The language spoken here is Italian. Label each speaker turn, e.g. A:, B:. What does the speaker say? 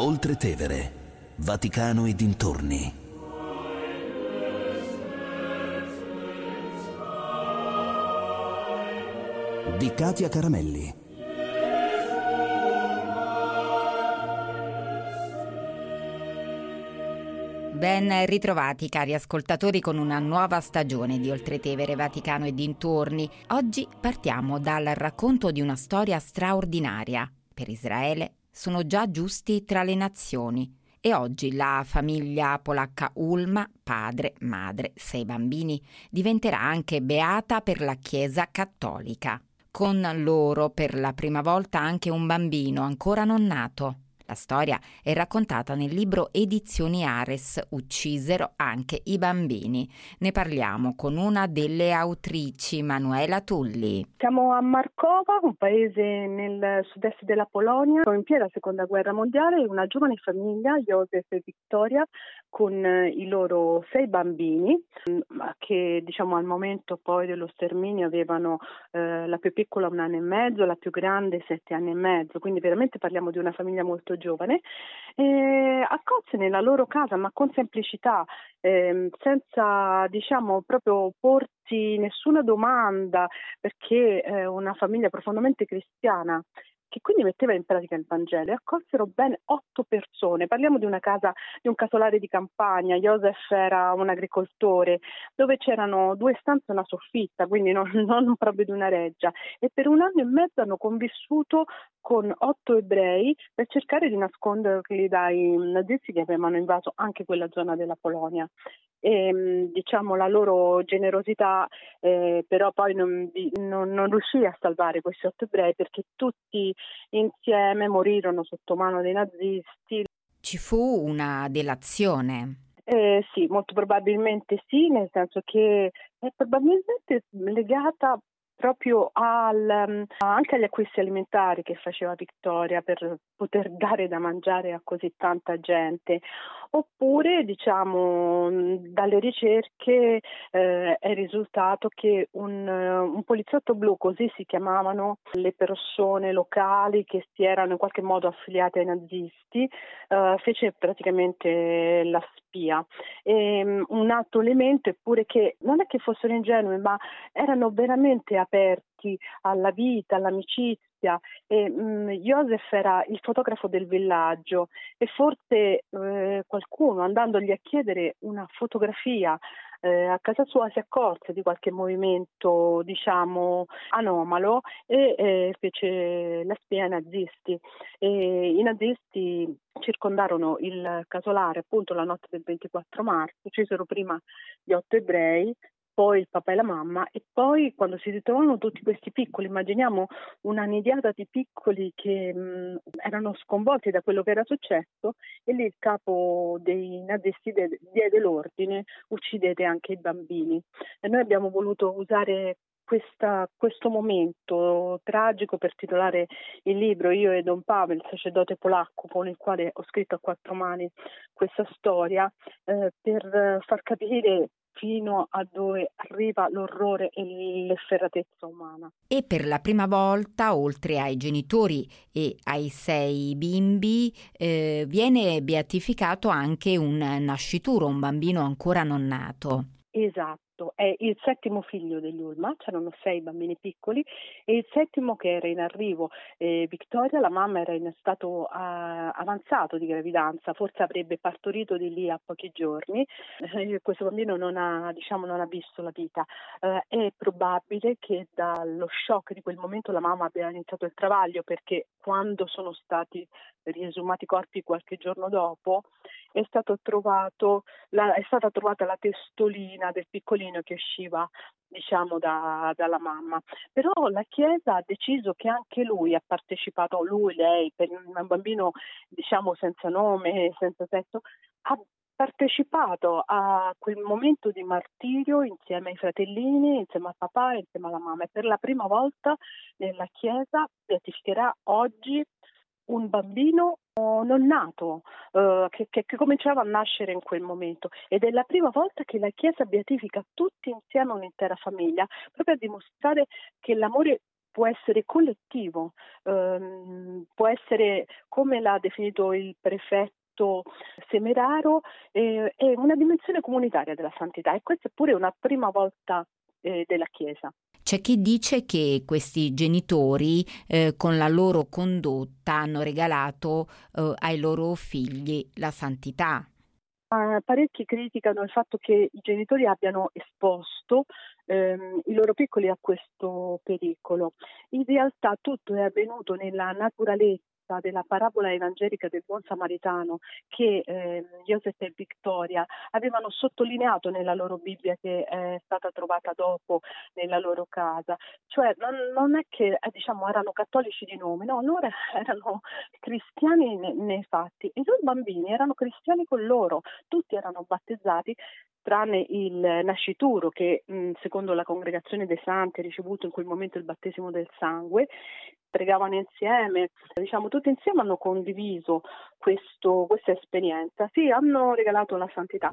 A: Oltre Tevere, Vaticano e dintorni. Di Katia Caramelli.
B: Ben ritrovati cari ascoltatori con una nuova stagione di Oltretevere, Vaticano e dintorni. Oggi partiamo dal racconto di una storia straordinaria. Per Israele sono già giusti tra le nazioni e oggi la famiglia polacca Ulma, padre, madre, sei bambini, diventerà anche beata per la Chiesa cattolica. Con loro per la prima volta anche un bambino ancora non nato. La storia è raccontata nel libro Edizioni Ares, uccisero anche i bambini. Ne parliamo con una delle autrici, Manuela Tulli.
C: Siamo a Markova, un paese nel sud-est della Polonia, in piena seconda guerra mondiale, una giovane famiglia, Josef e Vittoria, con i loro sei bambini, che diciamo al momento poi dello sterminio avevano eh, la più piccola un anno e mezzo, la più grande sette anni e mezzo, quindi veramente parliamo di una famiglia molto giovane, eh, accolse nella loro casa, ma con semplicità, eh, senza diciamo proprio porti nessuna domanda, perché è una famiglia profondamente cristiana che quindi metteva in pratica il Vangelo e accolsero ben otto persone. Parliamo di una casa, di un casolare di campagna, Joseph era un agricoltore, dove c'erano due stanze e una soffitta, quindi non, non proprio di una reggia, e per un anno e mezzo hanno convissuto con otto ebrei per cercare di nasconderli dai nazisti che avevano invaso anche quella zona della Polonia. E, diciamo la loro generosità eh, però poi non, non, non, riuscì a salvare questi otto ebrei perché tutti insieme morirono sotto mano dei nazisti.
B: Ci fu una delazione.
C: Eh, sì, molto probabilmente sì, nel senso che è probabilmente legata proprio al, um, anche agli acquisti alimentari che faceva Victoria per poter dare da mangiare a così tanta gente, oppure diciamo dalle ricerche eh, è risultato che un, un, poliziotto blu, così si chiamavano le persone locali che si erano in qualche modo affiliate ai nazisti, eh, fece praticamente la spia. E, um, un altro elemento eppure che non è che fossero ingenui, ma erano veramente aperti alla vita, all'amicizia e mh, mm, Joseph era il fotografo del villaggio e forse eh, qualcuno andandogli a chiedere una fotografia eh, a casa sua si accorse di qualche movimento diciamo anomalo e eh, fece la spia ai nazisti. E i nazisti circondarono il casolare appunto la notte del 24 marzo, uccisero prima gli otto ebrei poi il papà e la mamma e poi quando si ritrovano tutti questi piccoli, immaginiamo una nidiata di piccoli che mh, erano sconvolti da quello che era successo e lì il capo dei nazisti diede l'ordine uccidete anche i bambini. E noi abbiamo voluto usare questa, questo momento tragico per titolare il libro Io e Don Pavel, il sacerdote polacco con il quale ho scritto a quattro mani questa storia, eh, per far capire fino a dove arriva l'orrore e l'efferatezza umana.
B: E per la prima volta, oltre ai genitori e ai sei bimbi, eh, viene beatificato anche un nascituro, un bambino ancora non nato.
C: Esatto è il settimo figlio degli Ulma, c'erano sei bambini piccoli e il settimo che era in arrivo. Eh, Vittoria, la mamma era in stato uh, avanzato di gravidanza, forse avrebbe partorito di lì a pochi giorni. Eh, questo bambino non ha, diciamo, non ha visto la vita. Eh, è probabile che dallo shock di quel momento la mamma abbia iniziato il travaglio perché quando sono stati riesumati i corpi qualche giorno dopo è, la, è stata trovata la testolina del piccolino che usciva diciamo da, dalla mamma. Però la chiesa ha deciso che anche lui ha partecipato lui lei per un bambino diciamo senza nome senza sesso ha partecipato a quel momento di martirio insieme ai fratellini, insieme al papà e insieme alla mamma. E per la prima volta nella Chiesa beatificherà oggi un bambino non nato che, che, che, cominciava a nascere in quel momento. Ed è la prima volta che la Chiesa beatifica tutti insieme un'intera famiglia proprio a dimostrare che l'amore può essere collettivo, ehm, può essere come l'ha definito il prefetto Semeraro, eh, è una dimensione comunitaria della santità. E questa è pure una prima volta eh, della Chiesa.
B: C'è chi dice che questi genitori eh, con la loro condotta hanno regalato eh, ai loro figli la santità.
C: Uh, parecchi criticano il fatto che i genitori abbiano esposto ehm, i loro piccoli a questo pericolo. In realtà tutto è avvenuto nella naturalezza della parabola evangelica del buon samaritano che eh, Joseph e Victoria avevano sottolineato nella loro Bibbia che è stata trovata dopo nella loro casa. Cioè non, non è che eh, diciamo, erano cattolici di nome, no, loro erano cristiani nei, nei fatti i loro bambini erano cristiani con loro, tutti erano battezzati tranne il nascituro che secondo la congregazione dei santi ha ricevuto in quel momento il battesimo del sangue, pregavano insieme, diciamo tutti insieme hanno condiviso questo, questa esperienza, sì, hanno regalato la santità.